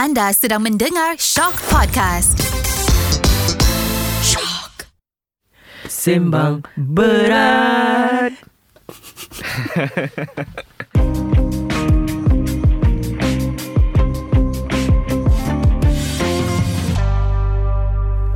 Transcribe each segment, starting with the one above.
Anda sedang mendengar Shock Podcast. Shock. Sembang berat.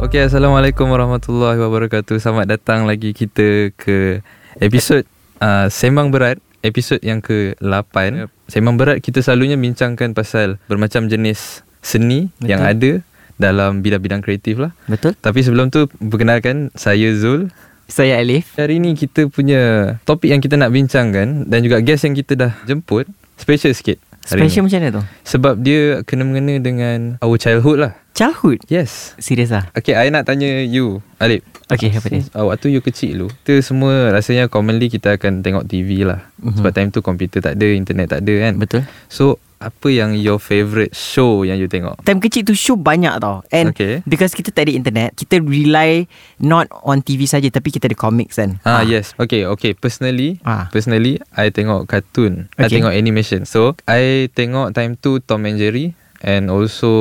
Okay, Assalamualaikum warahmatullahi wabarakatuh. Selamat datang lagi kita ke episod uh, Sembang Berat, episod yang ke-8. Sembang Berat kita selalunya bincangkan pasal bermacam jenis seni Betul. yang ada dalam bidang-bidang kreatif lah. Betul? Tapi sebelum tu, perkenalkan saya Zul. Saya Alif. Hari ni kita punya topik yang kita nak bincangkan dan juga guest yang kita dah jemput, special sikit. Special ni. macam mana tu? Sebab dia kena mengena dengan our childhood lah. Childhood. Yes. Serius ah? Okay, I nak tanya you, Alip. Okay, apa dia? Uh, waktu you kecil dulu Kita semua rasanya commonly kita akan tengok TV lah Mhm. mm-hmm. Sebab time tu komputer tak ada, internet tak ada kan Betul. So apa yang your favourite show yang you tengok? Time kecil tu show banyak tau. And Okay. because kita tak ada internet, kita rely not on TV saja tapi kita ada comics kan. Ah, yes Okay okay Personally Ah. Personally I tengok cartoon I Okay. tengok animation So I tengok time tu Tom and Jerry And also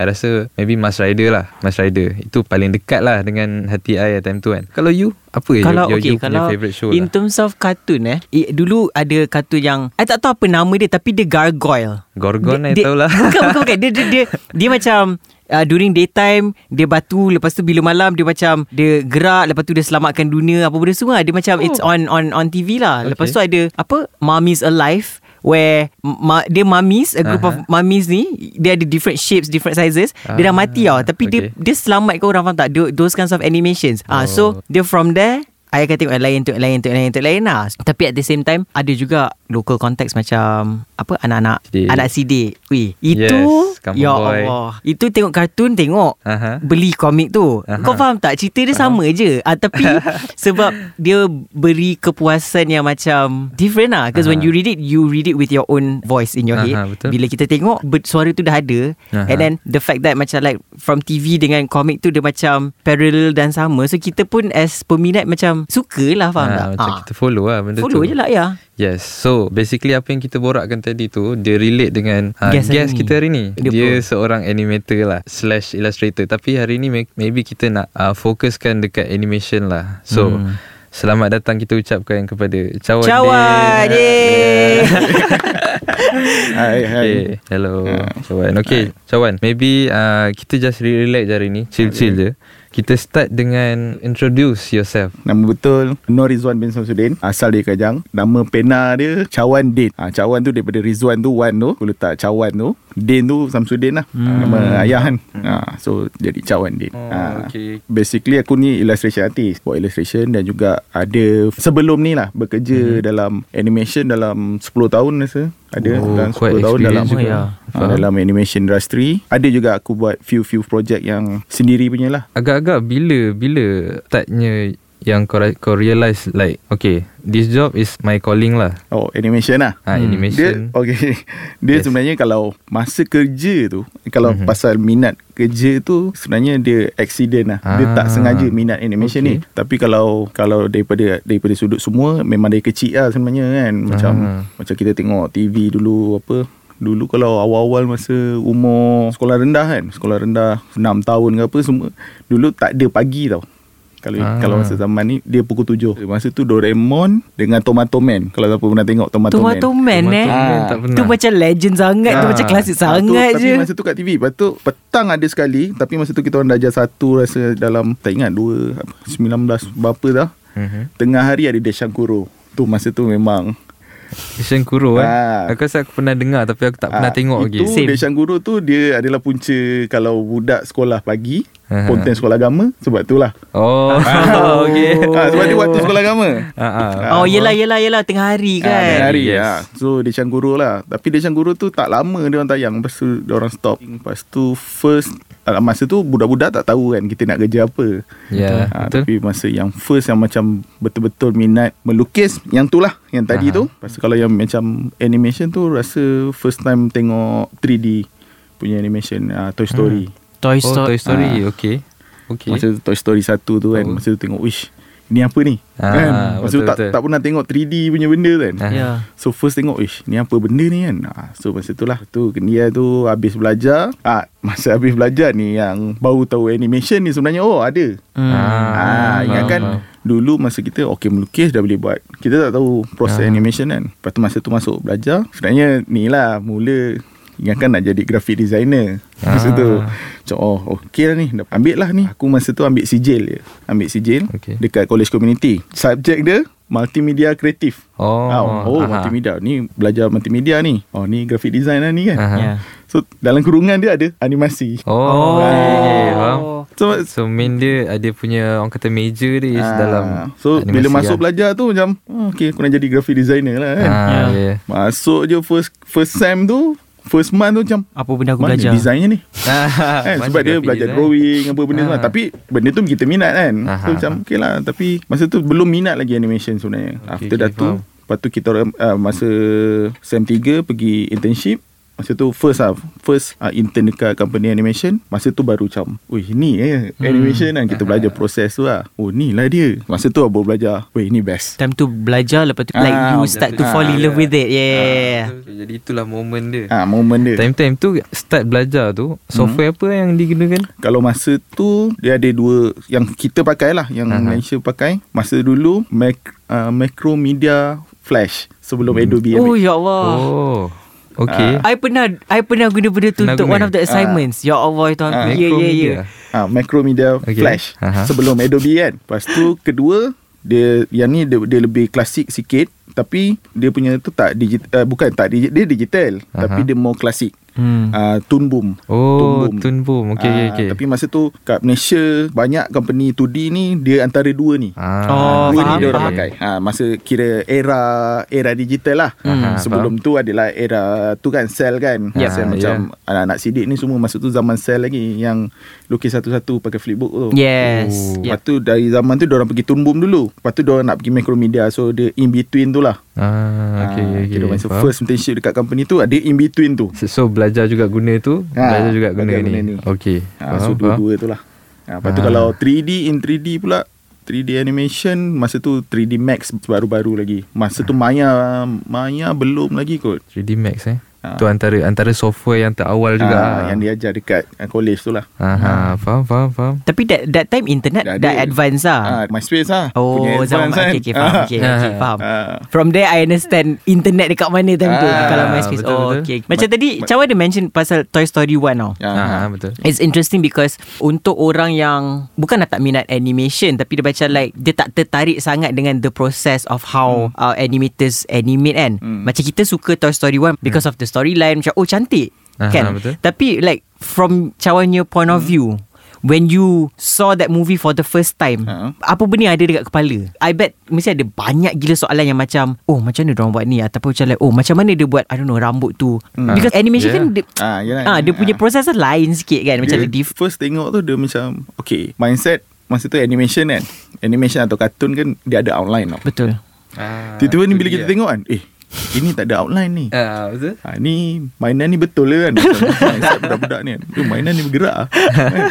I rasa Maybe Mas Rider lah. Mas Rider. Itu paling dekat lah Dengan hati I time tu kan. Kalau you Apa Kalau your, okay, your, kalau favourite show in lah? terms of cartoon eh, i, dulu ada kartun yang I tak tahu apa nama dia tapi dia gargoyle. Gorgon I dia, tahu lah. Bukan bukan bukan. Dia dia dia, dia macam Uh, during daytime Dia batu Lepas tu bila malam Dia macam Dia gerak Lepas tu dia selamatkan dunia Apa benda semua. Dia macam oh. It's on on on TV lah. Okay. Lepas tu ada Apa Mummies Alive Where ma, Dia mummies A group uh-huh. of mummies ni Dia ada different shapes Different sizes Dia dah Ah, mati tau Tapi dia okay. Dia selamatkan orang Faham tak Tho- Those kinds of animations ah, So Oh. dia from there I akan tengok yang lain Tengok yang lain Tengok yang lain Tengok yang lain lah Tapi at the same time Ada juga Local context macam Apa Anak-anak. Anak sidik Wih Itu Yes, Ya Boy. Allah Itu tengok kartun Tengok Aha. Beli komik tu Aha. Kau faham tak Cerita dia sama je ah, Tapi Sebab Dia beri kepuasan yang macam Different lah Because when Aha. you read it You read it with your own voice in your Aha, head betul. Bila kita tengok Suara tu dah ada Aha. And then The fact that macam like From TV dengan komik tu Dia macam Parallel dan sama So kita pun as peminat Macam Suka lah faham Ah, tak? Macam Ah. kita follow lah benda Follow tu. je lah ya. Yes So basically apa yang kita borakkan tadi tu Dia relate dengan uh, Guest guest, hari ni. kita hari ni. Dia Dia, pun. seorang animator lah Slash illustrator. Tapi hari ni may- maybe kita nak uh, Fokuskan dekat animation lah. So Hmm. Selamat datang kita ucapkan kepada Cawan Cawan Hai, hai. Okay, hello. Ah. Cawan. Okay Cawan Maybe uh, kita just relax hari ni. Chill-chill je Kita start dengan Introduce yourself. Nama betul Nur Rizwan bin Samsudin Asal dari Kajang. Nama pena dia Cawan Din. Ha, Cawan tu daripada Rizwan tu Wan tu. Aku letak Cawan tu. Din tu Samsudin lah. Hmm. Nama ayah kan ha, So jadi Cawan Din. Oh, ha, okay. Basically aku ni illustration artist. Buat illustration Dan juga ada Sebelum ni lah Bekerja dalam Animation dalam 10 tahun rasa Ada Oh, dalam 10 quite tahun dalam juga. ya. ha, Dalam animation industry Ada juga aku buat Few-few project yang Sendiri punya lah Agak-agak bila Bila Startnya Yang kau, kau realise Like Okay This job is my calling lah Oh animation lah ha, Hmm. Animation Dia okay. Dia Yes. sebenarnya kalau masa kerja tu kalau Mhm. mm-hmm. pasal minat kerja tu sebenarnya dia accident lah. Ah. Dia tak Ah. sengaja minat animation okay. ni. Tapi kalau kalau daripada daripada sudut semua memang dari kecil lah sebenarnya kan. Macam Ah. macam kita tengok TV dulu apa Dulu kalau awal-awal masa umur sekolah rendah kan Sekolah rendah 6 tahun ke apa semua Dulu tak ada pagi tau kalau Ah. ah. kalau masa zaman ni dia pukul 7. Masa tu Doraemon dengan Tomato Man. Kalau siapa pernah tengok Tomato, Tomato Man Tomato eh Man Ah. tak pernah Tu macam legend sangat Tu Ah. macam klasik Ah, sangat tu, je Tapi masa tu kat TV Lepas tu petang ada sekali Tapi masa tu kita orang darjah satu Rasa dalam Tak ingat dua apa, 19 berapa dah mm-hmm. Tengah hari ada Deshan Kuro Tu masa tu memang Ishan Kuro kan Ah. Aku rasa aku pernah dengar Tapi aku tak pernah ah, tengok lagi Itu. Deshan Kuro tu Dia adalah punca Kalau budak sekolah pagi Aha. Konten sekolah agama Sebab tu lah Oh Okay ah, Sebab dia waktu sekolah agama. Ah. Oh yelah yelah yelah. Tengah hari kan? tengah hari Yes. yes. So Deshan Guru lah. Tapi Deshan Guru tu tak lama dia orang tayang. Lepas tu dia orang stop. Lepas tu first Masa tu budak-budak tak tahu kan Kita nak kerja apa. Ya ha, Betul. Tapi masa yang first Yang macam Betul-betul minat Melukis Yang tu lah Yang tadi Aha. tu Lepas tu kalau yang macam Animation tu Rasa first time tengok 3D Punya animation uh, Toy Story Toy Oh Story Toy Story Ah. Okay Okay Masa tu Toy Story 1 tu kan Tahu. Masa tu tengok Wish ni apa ni Ah, kan masa tu betul, tak betul. tak pernah tengok 3D punya benda kan Ah. Ya. So first tengok Ish ni apa benda ni kan ah, So masa tu lah tu dia tu habis belajar ah, Masa habis belajar ni Yang baru tahu animation ni sebenarnya Oh ada Hmm. Ah, faham, ingatkan faham. dulu masa kita okey melukis dah boleh buat. Kita tak tahu proses Ah. animation kan. Lepas tu masa tu masuk belajar, sebenarnya ni lah mula ingatkan nak jadi graphic designer. Masa tu Ah. macam oh okey lah ni. Ambil lah ni. Aku masa tu ambil sijil je. Ambil sijil Okey. dekat college community. Subjek dia multimedia kreatif. Oh, Ah, oh aha. multimedia ni belajar multimedia ni. Oh ni graphic design lah ni kan. Aha. Ya. So dalam kurungan dia ada animasi. Oh, Oh. okay, okay, faham. So So main dia ada punya orang kata major dia Ah, dalam So bila masuk lah. belajar tu macam oh, Okay aku nak jadi graphic designer lah kan Ah, Ya. yeah. Masuk je first first sem tu First month tu macam Apa benda aku Mana belajar? desainnya ni? Kan, Sebab dia belajar design. drawing Apa benda Ah. semua Tapi benda tu kita minat kan. Aha, So macam okay lah Tapi masa tu belum minat lagi animation sebenarnya. Okay, After okay, dah tu. Lepas tu kita uh, Masa sem 3 Pergi internship Masa tu first lah First uh, intern dekat company animation Masa tu baru macam Wih ni eh Animation kan Kita belajar proses tu lah. Oh ni lah dia. Masa tu baru belajar Wih ni best. Time tu belajar Lepas tu Ah, like you betul. start to Ah, fall in love yeah. with it. Yeah, Jadi itulah momen dia. Ah, Moment dia. Time-time tu Start belajar tu Software apa yang digunakan? Kalau masa tu Dia ada dua Yang kita pakai lah Yang Aha. Malaysia pakai. Masa dulu Mac, uh, Macromedia Flash Sebelum Adobe Oh ambil. ya Allah. Oh Okay. I pernah I pernah guna benda tu Untuk one of the assignments. Ya Allah itu Ah. aku Ya ya ya. Ah, Macromedia Okay. Flash. Aha. Sebelum Adobe kan. Lepas tu kedua dia yang ni dia, dia lebih klasik sikit tapi dia punya tu tak digital uh, bukan tak digi, dia digital Aha. tapi dia more klasik Hmm. uh, Toon Boom Oh Toon Boom Okay okay Ah, okay Tapi masa tu kat Malaysia banyak company 2D ni dia antara dua ni. Ah, Oh, dua faham, ni dia orang faham. pakai. Ha, masa kira era era digital lah. Hmm. Sebelum tu adalah era tu kan sel kan. Ya. Sel Ah, macam anak-anak sidik ni semua masa tu zaman sel lagi yang lukis satu-satu pakai flipbook tu. Yes Oh. yeah. Lepas tu dari zaman tu orang pergi Toon Boom dulu. Lepas tu orang nak pergi Macromedia so dia in between tu lah. Ah, okay, Ah, okay, masa Faham. first internship dekat company tu ada in between tu. So, so belajar juga guna tu Ah, Belajar juga guna belajar ni. guna ni. Okay Ha, so dua-dua tu lah ha, Lepas tu Ah. kalau 3D in 3D pula 3D animation Masa tu 3D Max baru-baru lagi Masa tu Maya Maya belum lagi kot 3D Max eh Ah. Tu antara antara software yang terawal juga ha, ah. Yang diajar dekat uh, college tu lah Aha, faham faham faham Tapi that, that time internet Dah Dah, advance lah ha, MySpace lah Oh Punya zaman kan. okay, okay, faham, Ah. okay, okay, faham. Ah. From there I understand internet dekat mana time tu Ah, kalau MySpace. betul, oh betul. okay. Macam tadi Cawan ada mention pasal Toy Story 1 tau. Ah, Ah, betul It's interesting because untuk orang yang bukan nak tak minat animation tapi dia macam like dia tak tertarik sangat dengan the process of how uh, animators animate kan. Hmm. Macam kita suka Toy Story 1 because of the storyline macam oh cantik Aha, kan. betul. Tapi like from Cawannya point of view When you saw that movie for the first time Ha. Apa benda yang ada dekat kepala I bet Mesti ada banyak gila soalan yang macam Oh macam mana diorang buat ni Ataupun macam like Oh macam mana dia buat I don't know Rambut tu Hmm. Because animation Yeah. kan dia, Ah, yelah. ah, Dia punya Ah. proses tu lain sikit kan Macam dia dia diff- first tengok tu dia macam Okay Mindset Masa tu animation kan Animation atau kartun kan Dia ada outline tau Betul ah, Tiba-tiba ni tu bila dia. kita tengok kan Eh ini tak ada outline ni. Ah, betul. Ha, ni mainan ni betul lah kan? Macam mindset budak-budak ni? Kan eh, Mainan ni bergerak lah Kan?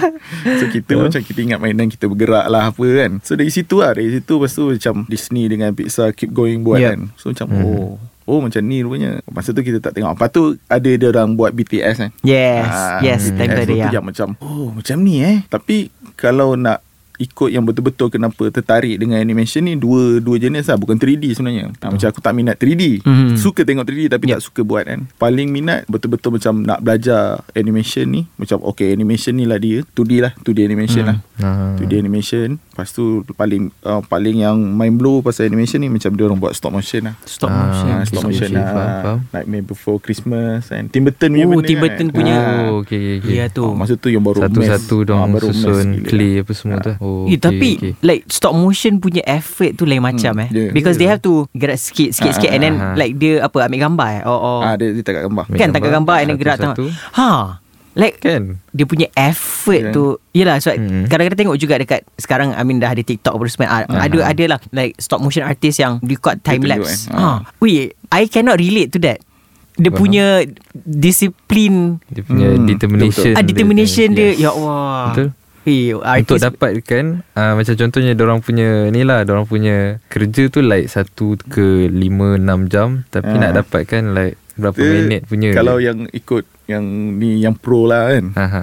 So kita macam kita ingat mainan kita bergerak lah apa kan? So dari situ lah Dari situ lepas tu macam Disney dengan Pixar keep going buat Yep. kan? So macam oh Oh macam ni rupanya. Masa tu kita tak tengok. Lepas tu ada dia orang buat BTS kan? Yes Ah, Yes BTS tu tu ya. yang macam Oh macam ni eh? Tapi Kalau nak ikut yang betul-betul kenapa tertarik dengan animation ni dua dua jenis lah bukan 3D sebenarnya. Ha, macam aku tak minat 3D. Mhm. Suka tengok 3D tapi Yep. tak suka buat kan. Paling minat betul-betul macam nak belajar animation ni. Macam okay animation ni lah dia. 2D lah, 2D animation lah. Ah. 2D animation. Lepas tu paling uh, paling yang mind blow pasal animation ni macam dia orang buat stop motion lah. Stop Ah, motion Ha, okay, stop motion okay, lah. faham, faham. Nightmare Before Christmas and Tim Burton punya Oh benda Tim Burton kan. punya Ah. Oh okay, okay. Ya tu Oh, masa tu yang baru Satu-satu mess. dong Ah, baru susun clay apa semua tu. Oh, Eh, tapi okay. like stop motion punya effort tu lain macam eh. yeah. Because they have to gerak sikit sikit Ah, sikit and then ah, ah. like dia apa ambil gambar eh. Oh oh. Ah, dia, dia tak kat gambar. Kan tak gambar, and then gerak satu-satu. Ha. Like Kan? dia punya effort Yeah. tu Yelah sebab Hmm. Kadang-kadang tengok juga dekat Sekarang I mean dah ada TikTok apa semua ah, Ada ada lah Like stop motion artist yang Record time Dia lapse eh. ha. Wait I cannot relate to that Dia Faham. punya Disiplin Dia punya Hmm, determination. ah, Determination dia, Yes. Ya Allah Betul. Eh, Untuk artis dapatkan uh, Macam contohnya Diorang punya Ni lah Diorang punya Kerja tu like Satu ke lima Enam jam Tapi Ah. nak dapatkan like Berapa Dia- minit punya Kalau je. yang ikut Yang ni Yang pro lah kan Aha.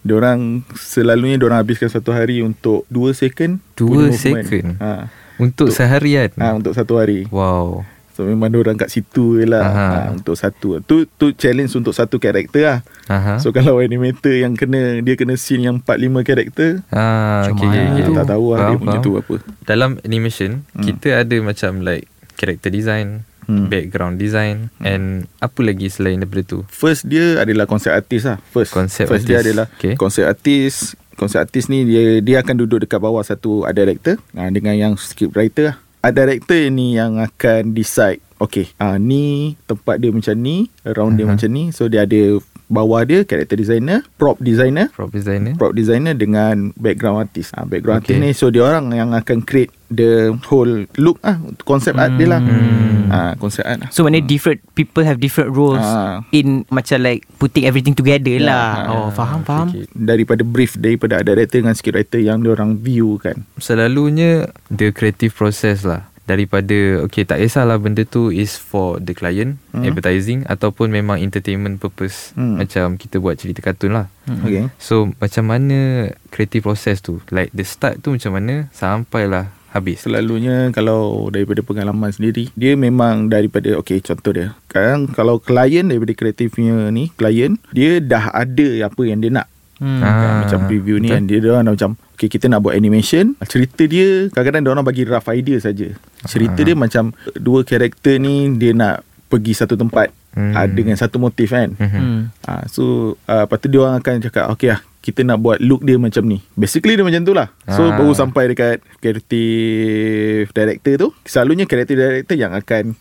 Diorang Selalunya diorang habiskan satu hari Untuk 2 second Dua second? ha. Untuk seharian ha, Untuk satu hari Wow So memang diorang kat situ je lah Aha. ha, Untuk satu Tu tu challenge untuk satu karakter lah Aha. So kalau animator yang kena Dia kena scene yang 4-5 karakter ah, Macam okay, okay, okay. Tak tahu lah dia Faham, punya faham. tu apa Dalam animation Hmm. Kita ada macam like Character design Hmm. Background design And apa lagi selain daripada tu First dia adalah konsep artis lah First Konsep First dia artis. adalah Okay. Konsep artis Konsep artis ni dia dia akan duduk dekat bawah satu art director Dengan yang script writer lah Art director ni yang akan decide Okay ah ni tempat dia macam ni Around dia Aha. macam ni So dia ada Bawah dia character designer Prop designer Prop designer Prop designer dengan background artist ha, Background Okay. artist ni So dia orang yang akan create The whole look ah Konsep art dia lah Hmm. ha, Konsep art lah So maknanya different People have different roles Ah. In macam like Putting everything together Ya, lah ah, Oh faham faham okay. daripada brief daripada director dengan script writer yang dia orang view kan. Selalunya The creative process lah Daripada Okay tak kisahlah Benda tu is for the client Hmm. Advertising Ataupun memang entertainment purpose Hmm. Macam kita buat cerita kartun lah Okay. So macam mana Creative process tu Like the start tu macam mana Sampailah habis Selalunya kalau daripada pengalaman sendiri dia memang daripada okay contoh dia. Sekarang kalau klien daripada kreatifnya ni klien dia dah ada apa yang dia nak. Hmm. Ah, Ah, macam preview ni betul. kan dia dia orang macam okay kita nak buat animation cerita dia kadang-kadang dia orang bagi rough idea saja. Cerita Ah. dia macam dua karakter ni dia nak pergi satu tempat Hmm. ah, dengan satu motif kan. Hmm. Ah, so uh, lepas tu dia orang akan cakap okay lah kita nak buat look dia macam ni. Basically dia macam tu lah. So Ah. baru sampai dekat creative director tu. Selalunya creative director yang akan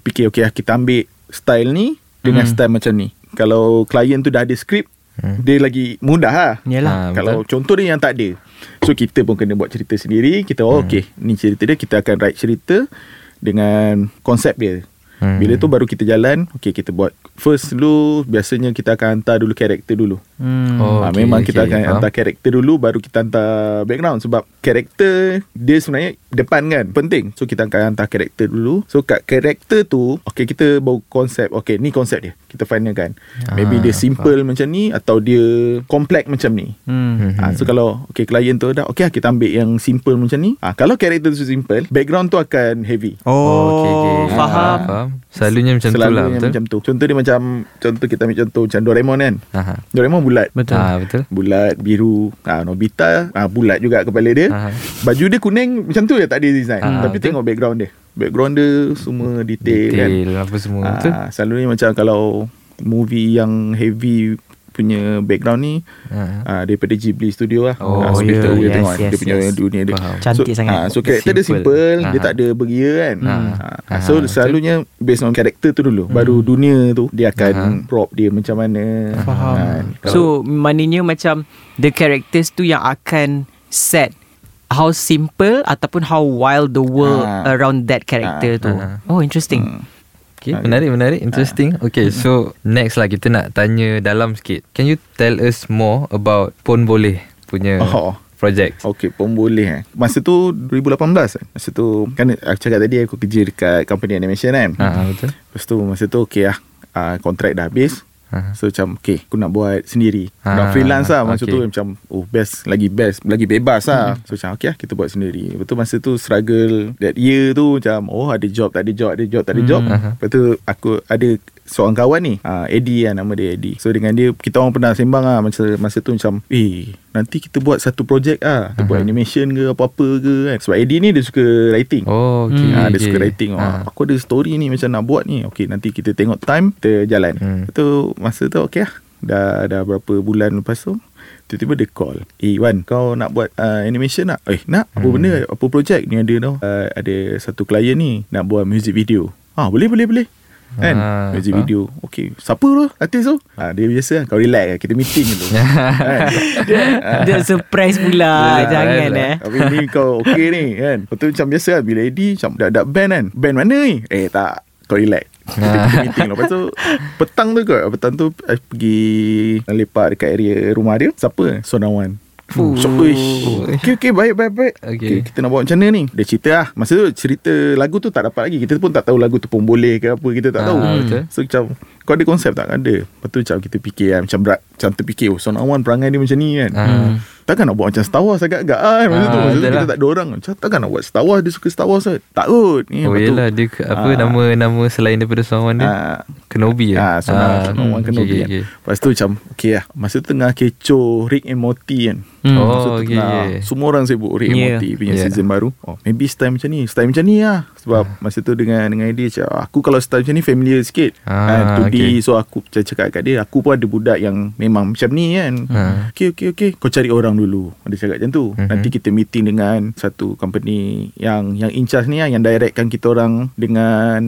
fikir okay lah kita ambil style ni dengan Hmm. style macam ni. Kalau klien tu dah ada skrip Hmm. dia lagi mudah lah. Yalah Ah, Kalau betul. contoh dia yang tak ada. So kita pun kena buat cerita sendiri. Kita oh Hmm. okay ni cerita dia kita akan write cerita dengan konsep dia. Hmm. Bila tu baru kita jalan Okay kita buat First dulu Biasanya kita akan hantar dulu karakter dulu hmm. Oh, ha, okay, Memang kita okay, akan faham. hantar karakter dulu Baru kita hantar background Sebab karakter Dia sebenarnya Depan kan Penting So kita akan hantar karakter dulu So kat karakter tu Okay kita bawa konsep Okay ni konsep dia Kita finalkan Maybe Ah, dia simple macam ni Atau dia Complex macam ni Hmm. Ha, so kalau okay klien tu dah okay kita ambil yang simple macam ni. Ha, kalau karakter tu simple, background tu akan heavy. Oh, okay, okay. faham. Ah, faham. Selalunya macam tu Selalunya lah betul. macam tu. Contoh dia macam contoh kita ambil contoh macam Doraemon kan. Aha. Doraemon bulat. Betul. Ah, betul. Bulat biru. Ha, Nobita ha, bulat juga kepala dia. Aha. Baju dia kuning macam tu je tak ada design. Ah, Tapi betul. tengok background dia. Background dia semua detail, kan. Detail apa semua betul. Ha, selalunya macam kalau movie yang heavy punya background ni Ha. uh, daripada Ghibli Studio lah. Oh, Ah, so ya, kita boleh yes, tengok yes, dia punya yes. dunia dia. Faham. Cantik so, sangat. ah, so karakter dia Simple. simple, dia Ah. tak ada beria kan. Ah. Ah, Ah, so betul. selalunya based on karakter tu dulu. Baru dunia tu dia akan Ah. prop dia macam mana. Faham. Ah, kalau- So maknanya macam The characters tu yang akan Set How simple Ataupun how wild The world Ah. Around that character Ah, tu ah. Oh interesting Hmm. Okay, Ah, menarik, menarik, interesting. Okay, so next lah kita nak tanya dalam sikit. Can you tell us more about Pon Boleh punya Oh. project? Okey, pun boleh eh. Masa tu 2018 kan. Masa tu kan aku cakap tadi aku kerja dekat company animation kan. Ha, betul. Lepas tu masa tu okey lah. Uh, kontrak dah habis. Ha. So macam okay Aku nak buat sendiri Ah, Nak freelance lah Masa okay. tu macam Oh best Lagi best Lagi bebas lah So macam okay lah Kita buat sendiri Betul masa tu struggle That year tu Macam oh ada job Tak ada job Ada job tak ada job Aha. Lepas tu Aku ada Seorang kawan ni uh, Eddie lah nama dia Eddie So dengan dia Kita orang pernah sembang lah Masa, masa tu macam Eh Nanti kita buat satu projek lah Kita buat Aha. animation ke Apa-apa ke kan Sebab Eddie ni dia suka writing Oh, Hmm. okay. Ah, dia okay. suka writing. Oh, Ah. Aku ada story ni macam nak buat ni. Okay, nanti kita tengok time, kita jalan. Hmm. Tu, masa tu okay lah. Dah, dah berapa bulan lepas tu, tiba-tiba dia call. Eh, Wan, kau nak buat uh, animation tak? Eh, nak? Apa Hmm. benda? Apa projek? Ni ada tau. Uh, ada satu klien ni nak buat music video. Ah, boleh, boleh, boleh. Kan? Ah, music faham. video. Okay. Siapa tu? Artis tu? Ah, dia biasa lah. Kau relax lah. Kita meeting dulu. kan? Ah. Dia surprise pula Ah, Jangan lah. eh Tapi ni kau okay ni kan Lepas tu macam biasa lah Bila Eddie macam dah, dah band kan Band mana ni Eh tak Kau relax Kita, kita meeting lah Lepas tu Petang tu kot Petang tu I pergi Lepak dekat area rumah dia Siapa Sonawan Shock Uish. Okay okay baik baik baik Okay. okay. Kita nak buat macam mana ni Dia cerita lah Masa tu cerita lagu tu tak dapat lagi Kita pun tak tahu lagu tu pun boleh ke apa Kita tak tahu Ah, betul. So macam Kau ada konsep tak? Ada Lepas tu macam kita fikir kan Macam berat Macam terfikir Oh Sonawan perangai dia macam ni kan Ah. Takkan nak buat macam Star Wars agak-agak kan Masa Ah, tu Masa tu kita tak ada orang Macam takkan nak buat Star Wars Dia suka Star Wars kan Tak kot ni, Oh yelah dia ke- apa Ah. nama nama selain daripada Sonawan dia? Ah, Kenobi ya. Ah, Sonawan Sonawan hmm, Kenobi okay, kan okay. Lepas tu macam Okay lah Masa tu tengah kecoh Rick and Morty kan Hmm. Oh, Masa tu okay, tengah okay. Semua orang sibuk Rick and Yeah. Morty Punya Yeah. season baru oh, Maybe style macam ni Style macam ni lah Sebab masa tu dengan Dengan dia cakap Aku kalau style macam ni Familiar sikit Ah, 2D okay. So aku macam cakap kat dia Aku pun ada budak yang Memang macam ni kan. Ah. Okay okay okay Kau cari orang dulu. Dia cakap macam tu. Mhm. Nanti kita meeting dengan Satu company Yang yang in charge ni lah Yang directkan kita orang Dengan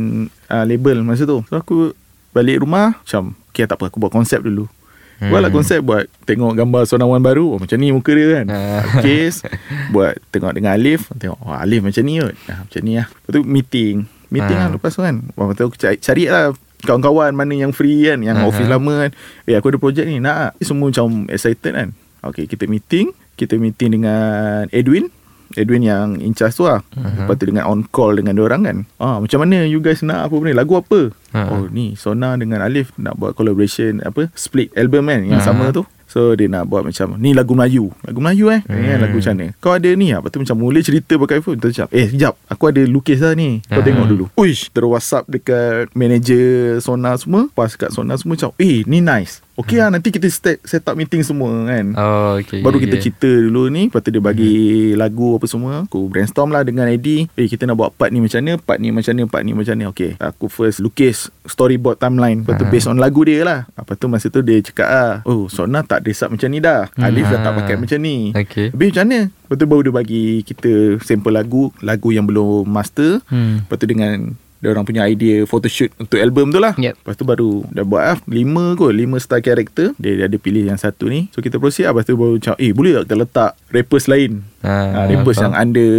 uh, Label masa tu. So aku Balik rumah Macam Okay tak apa Aku buat konsep dulu. Hmm. Buatlah konsep Buat tengok gambar Sonawan baru. Oh, Macam ni muka dia kan. Ah. Case Buat tengok dengan Alif. Tengok oh, Alif macam ni kot. Ah, Macam ni lah. Lepas tu meeting. Meeting Ah. lah lepas tu kan. Lepas tu aku cari, cari lah Kawan-kawan mana yang free kan Yang Aha. office lama kan Eh aku ada projek ni Nak tak? Semua macam excited kan Okay kita meeting Kita meeting dengan Edwin Edwin yang in charge tu lah uh-huh. Lepas tu dengan on call dengan orang kan ah, Macam mana you guys nak apa benda Lagu apa Uh-huh. Oh ni Sona dengan Alif Nak buat collaboration Apa Split album kan Yang Uh-huh. sama tu So dia nak buat macam Ni lagu Melayu. Lagu Melayu eh? Hmm. Lagu macam mana Kau ada ni lah Lepas tu macam mula cerita pakai phone. Tu macam Eh sekejap. Aku ada lukis lah ni. Kau Ah. tengok dulu. Uish. Terus whatsapp dekat Manager Sona semua. Pas kat Sona semua macam Eh ni nice. Okay lah nanti kita set, set up meeting semua kan? Oh okay. Baru okay, kita okay. cerita dulu ni. Lepas tu dia bagi lagu apa semua. Aku brainstorm lah dengan Eddie. Eh kita nak buat part ni macam mana Part ni macam mana Part ni macam mana. Okay. Aku first lukis storyboard timeline. Lepas tu Ah. based on lagu dia lah. Lepas tu masa tu dia cakap ah, Oh Sona tak dress up macam ni dah Alif dah tak Ah. pakai macam ni Okay. Habis macam mana Lepas tu baru dia bagi kita sampel lagu Lagu yang belum master Hmm. Lepas tu dengan dia orang punya idea photoshoot untuk album tu lah. Yep. Lepas tu baru dah buat lah. Lima kot. Lima style character. Dia, dia ada pilih yang satu ni. So kita proceed lah. Lepas tu baru macam, eh boleh tak kita letak rappers lain? Ah, Ah, rappers yang faham. under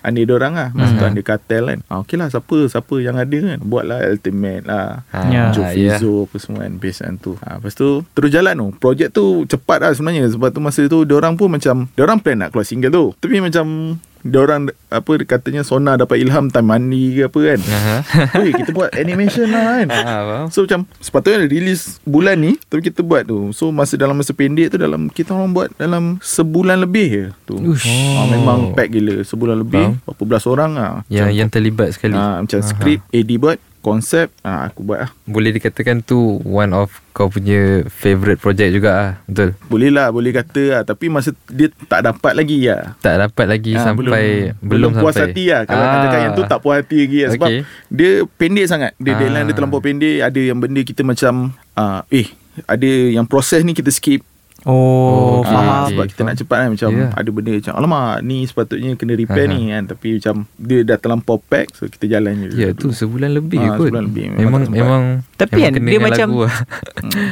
under dia orang lah. Masa tu Mhm. under cartel kan. Ah, okay lah siapa siapa yang ada kan. Buat lah Ultimate lah. Ah, Ya. Joe ya. Fizzo apa semua kan Based on tu ha, Lepas tu Terus jalan tu Projek tu cepat lah sebenarnya Sebab tu masa tu Diorang pun macam Diorang plan nak keluar single tu Tapi macam Diorang Apa katanya Sona dapat ilham Time mandi ke apa kan Aha. Weh kita buat animation lah kan Ah, faham. So macam Sepatutnya release Bulan ni Tapi kita buat tu So masa dalam masa pendek tu Dalam Kita orang buat Dalam sebulan lebih je tu Ush. ha, Memang pack gila Sebulan lebih Faham. Berapa belas orang lah Yang yang terlibat sekali. ha, Macam Aha. skrip AD buat Konsep ha, Aku buat lah Boleh dikatakan tu one of kau punya favorite project juga ah. Betul. Boleh lah Boleh kata lah Tapi masa dia tak dapat lagi lah Tak dapat lagi Ah, sampai belum, belum puas sampai. hati lah Kalau nak cakap yang tu tak puas hati lagi lah Sebab Okay. dia pendek sangat Dia Ah. deadline dia terlampau pendek Ada yang benda kita macam uh, Eh ada yang proses ni kita skip Oh, Okay, Ah, faham. sebab kita nak cepat kan Macam Yeah. ada benda macam Alamak ni sepatutnya kena repair Aha. ni kan Tapi macam Dia dah terlampau pack So kita jalan je Ya tu sebulan lebih Ah, kot. sebulan lebih. Memang Memang memang Tapi memang kan, dia macam- lah.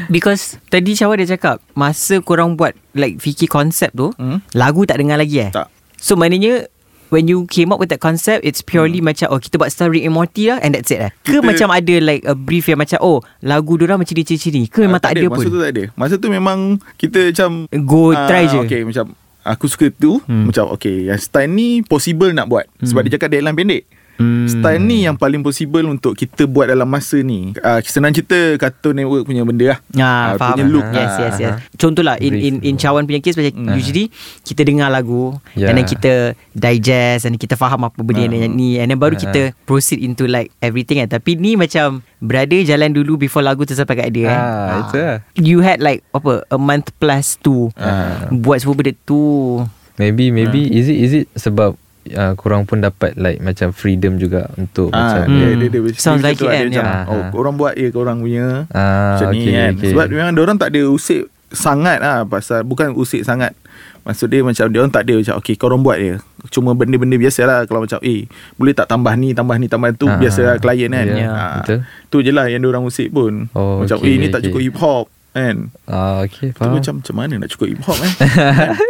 Because Tadi Syawa dia cakap Masa korang buat Like fikir konsep tu Hmm? Lagu tak dengar lagi eh Tak So maknanya When you came up with that concept It's purely macam Oh kita buat style Rick and Morty lah And that's it lah. Ke Kita- macam ada like A brief yang macam Oh lagu diorang macam ni ciri-ciri Ke memang Ah, tak, ada, Masa pun? tu tak ada. Masa tu memang Kita macam Go Ah, try je. Okay macam Aku suka tu hmm. Macam okay Yang style ni Possible nak buat. Sebab dia cakap deadline pendek Hmm. Style ni yang paling possible Untuk kita buat dalam masa ni uh, Senang cerita Cartoon Network punya benda lah Ah, Ah, faham. punya look. Yes, Ah, yes, yes. ah. Contohlah in in in cawan punya case macam usually kita dengar lagu Yeah. and then kita digest and kita faham apa benda Ah. yang ni and then baru Ah. kita proceed into like everything kan. Tapi ni macam brother jalan dulu before lagu tu sampai kat dia kan. Ah, itu lah. You had like apa a month plus tu Ah. buat semua benda tu. Maybe maybe is it is it sebab uh, korang pun dapat like macam freedom juga untuk Ah, macam Hmm. dia, dia, dia, dia, Sounds dia like it lah, kan, dia macam, yeah. Oh Ah. korang buat je Korang punya ah, Macam ni okay, kan okay. Sebab memang orang tak ada usik Sangat lah Pasal Bukan usik sangat Maksud dia macam Dia orang tak ada macam Okay korang buat je Cuma benda-benda biasa lah Kalau macam Eh boleh tak tambah ni Tambah ni tambah tu Ah, Biasa lah klien kan yeah, Ah, betul. Tu je lah yang dia orang usik pun Oh, Macam okay, eh ni tak okay. cukup hip hop Kan? Ah, okay, Tu faham. macam macam mana nak cukup hip hop eh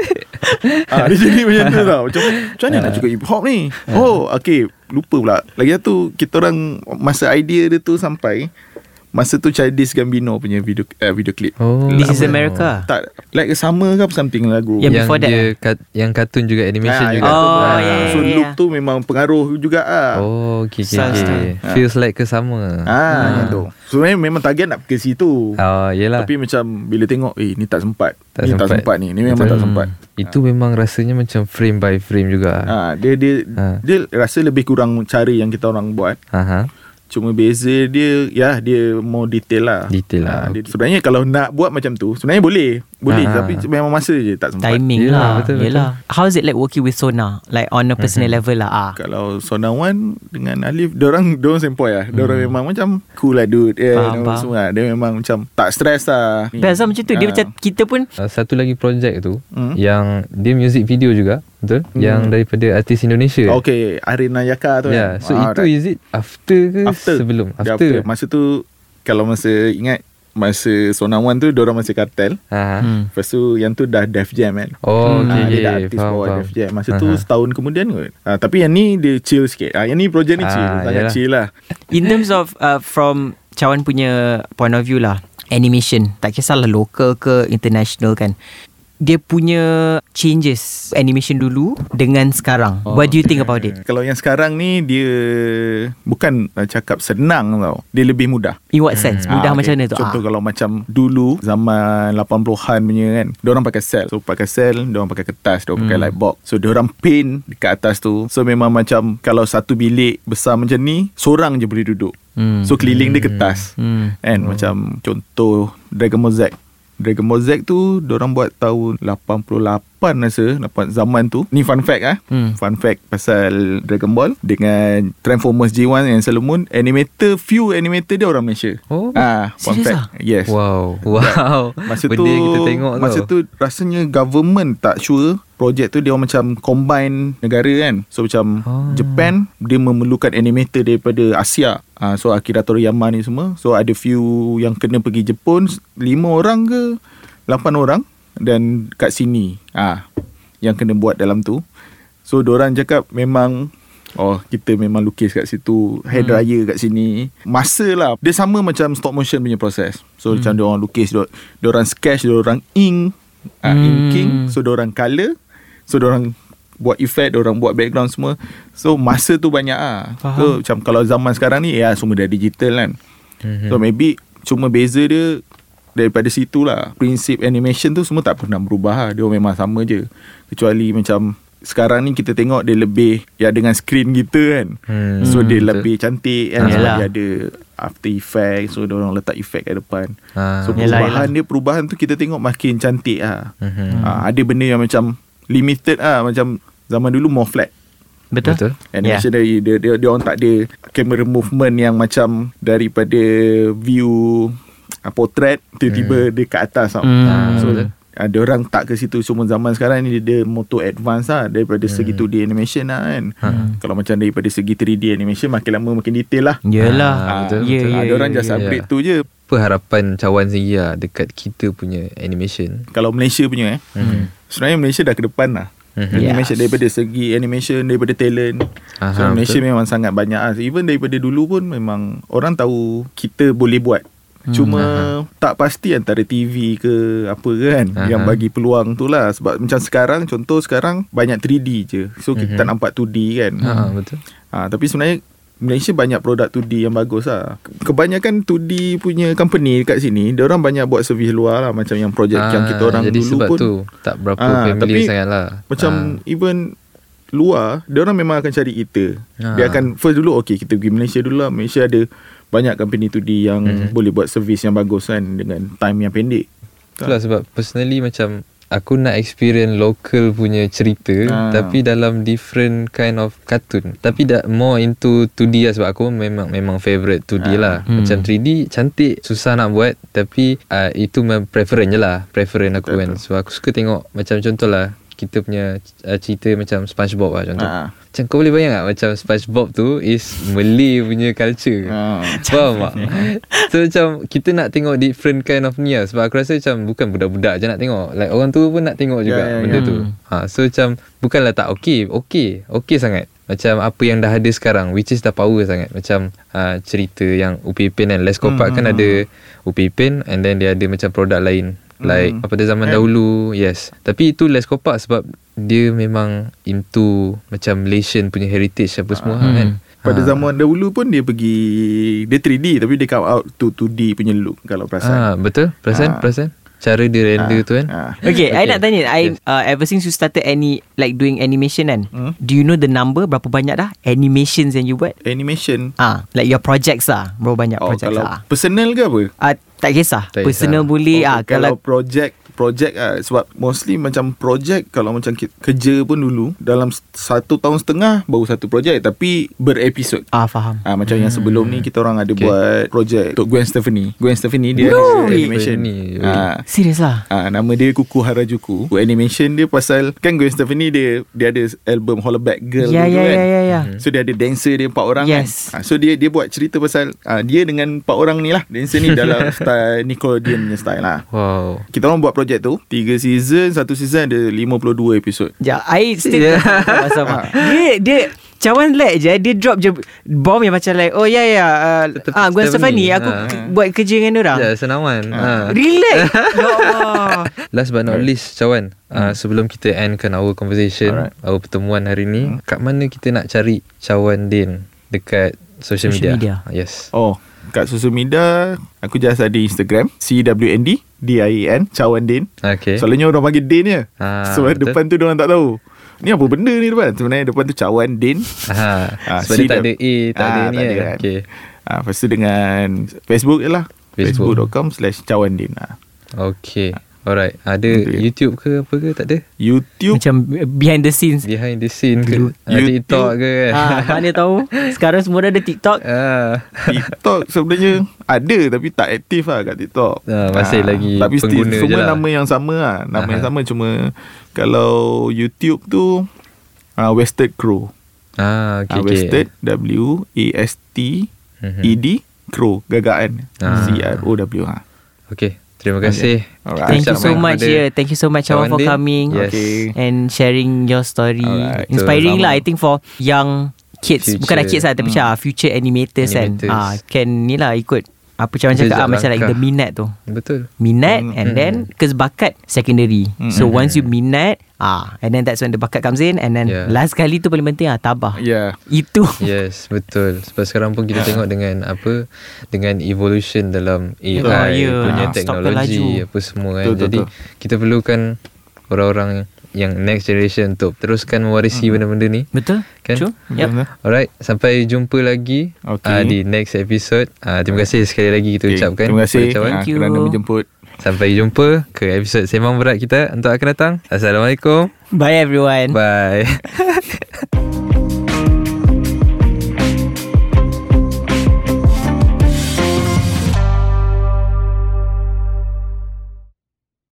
ah, Dia jadi macam tu tau. Macam macam mana nak cukup hip hop ni Oh okay Lupa pula. Lagi satu Kita orang Masa idea dia tu sampai Masa tu Childish Gambino punya video uh, video clip. Oh. This is. America. Tak like sama ke something lagu. Yang yang before that, dia kat, yang kartun juga animation Ah, juga. Oh, tu. Ah, ya, ya, So ya. look tu memang pengaruh juga ah. Oh, okay, okay, Sounds okay. nice. Feels like ke sama. Ah, yang tu. Sebenarnya memang target nak ke situ. Oh, yelah. Tapi macam bila tengok eh ni tak sempat. Tak ni tak sempat. sempat ni. Ni memang Betul. tak sempat. Itu memang rasanya macam frame by frame juga. Ah, dia dia Ah. dia rasa lebih kurang cara yang kita orang buat. Aha. Cuma beza dia ya dia more detail lah. Detail lah, Ah, dia, sebenarnya kalau nak buat macam tu sebenarnya boleh. Boleh Ah. tapi memang masa je tak sempat. Timing Yelah, lah betul, betul. Yelah How is it like working with Sona Like on a personal Mhm. level lah ah. Kalau Sona One dengan Alif Diorang Diorang sempoi lah Diorang Hmm. memang macam Cool lah dude yeah, Faham, faham. semua lah. Dia memang macam Tak stress lah Best lah macam tu Dia Ah. macam Kita pun Uh, satu lagi projek tu Hmm. yang dia music video juga, betul? Hmm. Yang daripada artis Indonesia. Okay Arina Yaka tu Ya, kan so Ah, itu right. is it after ke After sebelum? Dia After. Masa tu Kalau masa ingat Masa Sona One tu Diorang masih kartel Ha. hmm. Lepas tu yang tu dah Def Jam kan Oh, Hmm. okay, dia dah artis Faham, bawa faham. Def Jam Masa tu Aha. setahun kemudian kot ah, Tapi yang ni Dia chill sikit ah, Yang ni projek ni Ah, chill Sangat yalah. chill lah In terms of uh, From Cawan punya Point of view lah Animation Tak kisahlah local ke International kan Dia punya Changes Animation dulu Dengan sekarang. Oh, What do you think about it? Kalau yang sekarang ni Dia Bukan nak cakap senang tau. Dia lebih mudah. In what sense? Hmm. Mudah Ah, macam okay. mana tu? Contoh ah. kalau macam dulu Zaman 80-an punya kan Diorang pakai sel So pakai sel Diorang pakai kertas Diorang pakai Hmm. light box So diorang paint Dekat atas tu. So memang macam Kalau satu bilik Besar macam ni Seorang je boleh duduk. Hmm. So keliling dia kertas. Hmm. Kan macam Contoh Dragon Ball Z Dragon Ball Z tu Diorang buat tahun 88 rasa Dapat zaman tu Ni fun fact ah. Hmm. Fun fact pasal Dragon Ball Dengan Transformers G1 yang Sailor Moon Animator Few animator dia orang Malaysia Oh. ah, Fun fact ah? Yes Wow. Wow. Masa Benda tu kita tengok Masa tau. tu rasanya government tak sure Projek tu dia macam combine negara kan. So macam Ah. Japan Dia memerlukan animator daripada Asia. Uh, So Akira Toriyama ni semua. So ada few yang kena pergi Jepun. Lima orang ke? Lapan orang. Dan kat sini ah Yang kena buat dalam tu. So orang cakap memang Oh kita memang lukis kat situ Hair dryer kat sini. Masa lah Dia sama macam stop motion punya proses. So hmm. macam orang lukis dia orang sketch orang ink uh, Hmm. Inking. So orang color So orang buat effect orang buat background semua So masa tu banyak ah. Faham. So macam kalau zaman sekarang ni Ya semua dah digital kan Mhm. So maybe Cuma beza dia Daripada situ lah Prinsip animation tu Semua tak pernah berubah lah. Dia memang sama je Kecuali macam Sekarang ni kita tengok Dia lebih Ya dengan screen kita kan Hmm, So dia betul. lebih cantik kan Ah, Sebab yelah. dia ada After effect So dia orang letak effect kat depan Ah. So Yelah, perubahan dia Perubahan tu kita tengok Makin cantik lah Mhm. Ah, Ada benda yang macam Limited ah Macam Zaman dulu more flat Betul? Betul. Animation yeah. dari dia, dia dia orang tak ada camera movement yang macam daripada view uh, portrait tiba-tiba hmm. dia kat atas tau. Hmm. Ah, So betul. ada orang tak ke situ Cuma zaman sekarang ni Dia motor advance lah Daripada segi 2D animation lah kan Hmm. Kalau macam daripada segi 3D animation Makin lama makin detail lah Yelah Ah, betul, Ya, betul. ya, Ada orang ya, just ya. upgrade ya. tu je Apa harapan cawan sendiri lah dekat kita punya animation? Kalau Malaysia punya eh Hmm. Sebenarnya Malaysia dah ke depan lah Mhm. Animation Yes. daripada segi animation Daripada talent Aha, So Malaysia betul. memang sangat banyak lah Even daripada dulu pun Memang Orang tahu Kita boleh buat Cuma tak pasti antara TV ke apa kan Aha. yang bagi peluang tu lah sebab macam sekarang contoh sekarang banyak 3D je so kita Mhm. tak nampak 2D kan Ha, betul. ha, tapi sebenarnya Malaysia banyak produk 2D yang bagus lah kebanyakan 2D punya company kat sini dia orang banyak buat servis luar lah macam yang projek yang kita orang Ah, Jadi dulu sebab pun tu tak berapa Ah, familiar tapi sangat lah. macam even luar dia orang memang akan cari kita. Ha. Dia akan first dulu okay kita pergi Malaysia dulu lah. Malaysia ada banyak company 2D yang Mhm. boleh buat servis yang bagus kan dengan time yang pendek. Itulah sebab personally macam aku nak experience local punya cerita Ah. tapi dalam different kind of cartoon. Tapi dah more into 2D lah sebab aku memang memang favourite 2D Ah. lah. Hmm. Macam 3D cantik susah nak buat tapi uh, itu memang preference je lah. Preference aku Betul, kan. So aku suka tengok macam contoh lah kita punya uh, cerita macam SpongeBob lah contoh. Ah. Macam kau boleh bayang tak macam SpongeBob tu is Malay punya culture. Ah. Faham tak? so macam kita nak tengok different kind of ni lah. Sebab aku rasa macam bukan budak-budak je nak tengok. Like orang tua pun nak tengok juga Ya, ya, benda ya. tu. Hmm. Ha, so macam bukanlah tak okey. Okey. Okey sangat. macam apa yang dah ada sekarang which is dah power sangat macam uh, cerita yang Upi Ipin kan Les Kopak Hmm, kan ada Upi Ipin and then dia ada macam produk lain like Hmm. apa pada zaman dahulu yes. Tapi itu Les Kopak sebab dia memang into macam Malaysian punya heritage apa semua Hmm. kan. Pada Ah. zaman dahulu pun dia pergi Dia 3D Tapi dia come out to 2D punya look Kalau perasan. Ah, betul? Perasan? Ah. perasan cara dia render tu kan ah. Okay, I Okay. nak tanya I Yes. uh, Ever since you started any Like doing animation kan Hmm. Do you know the number Berapa banyak dah Animations yang you buat Animation Ah, Like your projects lah Berapa banyak Oh projects kalau lah personal ke apa Ah, Tak kisah Tak Personal kisah. boleh oh, ah, Kalau Kalau project Project ah, Sebab mostly macam project Kalau macam kerja pun dulu Dalam satu tahun setengah Baru satu project Tapi berepisod Ah faham Ah macam yang sebelum ni kita orang ada Okay. buat projek untuk Gwen Stefani. Gwen Stefani dia No animation. Stefani, Ah Serius lah Ah, nama dia Kuku Harajuku. Animation dia pasal kan Gwen Stefani dia dia ada album Hollaback Girl dulu ya kan. ya ya ya So dia ada dancer dia empat orang Yes. kan. Ah, so dia dia buat cerita pasal ah, dia dengan empat orang ni lah. Dancer ni dalam style Nickelodeon punya style lah. wow Kita orang buat projek tu Tiga season Satu season ada 52 episod Ya, I still Yeah. yeah. sama. Dia dia cawan lag je Dia drop je Bomb yang macam like Oh ya ya uh, Tetap ah, Gwen Stephanie. Stefani Aku k- buat kerja dengan orang ya senaman ah. Relax Ya Allah Last but not least Cawan uh, Sebelum kita endkan our conversation Alright. Our pertemuan hari ni Kat mana kita nak cari Cawan Din Dekat social, Social media. media. Yes Oh Kat social media Aku just ada Instagram CWND D-I-E-N Cawan Din. Okay Selalunya orang panggil Din je. Ah, So betul. depan tu orang tak tahu. Ni apa benda ni depan? Sebenarnya depan tu Cawan Din. Aha, Ah, Sebab dia tak ada A Tak ada Ah, ni tak ada kan. Kan. Okay ah, Lepas tu dengan Facebook je lah. Facebook. Facebook.com slash Cawan Din ah. Okay Alright Ada Okay. YouTube ke apa ke tak ada YouTube Macam behind the scenes Behind the scene ke You- ah, YouTube. TikTok ke kan ah, Mana tahu Sekarang semua dah ada TikTok ah. TikTok sebenarnya ada tapi tak aktif lah kat TikTok. Ah, masih lagi Tapi still pengguna je semua lah. nama yang sama lah. Nama Aha. yang sama cuma kalau YouTube tu uh, Wasted Crow. Ah, okay, Okay, uh, okay. Wasted W A S T Mhm. E D Crow gagaan Ah. C R O W ha. Okay Terima kasih Alright. Thank you so much kepada yeah. Thank you so much Cawan for coming Yes. Okay. And sharing your story Alright. Inspiring Betul, lah I think for Young kids Future. Bukan kids lah Tapi macam ah, future animators, Animators. kan ah, Can ni lah ikut Apa macam cakap? Ah, Macam like the minat tu. Betul. Minat Mm, and mm, then because bakat secondary. Mm, so mm, once you minat ah and then that's when the bakat comes in and then Yeah. last kali tu paling penting ah tabah. Yeah. itu. Yes betul. Sebab sekarang pun kita tengok dengan Apa Dengan evolution dalam AI Ah, ya. Punya Ah, teknologi. Apa semua kan. Betul, Jadi betul. kita perlukan Orang-orang Yang next generation Untuk teruskan mewarisi benda-benda ni. Betul. Kan? true. Yep. Alright Sampai jumpa lagi Okay. uh, Di next episode. Uh, Terima kasih sekali lagi kita Okay, ucapkan Terima kasih. Thank you. kerana menjemput. Sampai jumpa Ke episod Sembang Berat kita Untuk akan datang. Assalamualaikum. Bye everyone. Bye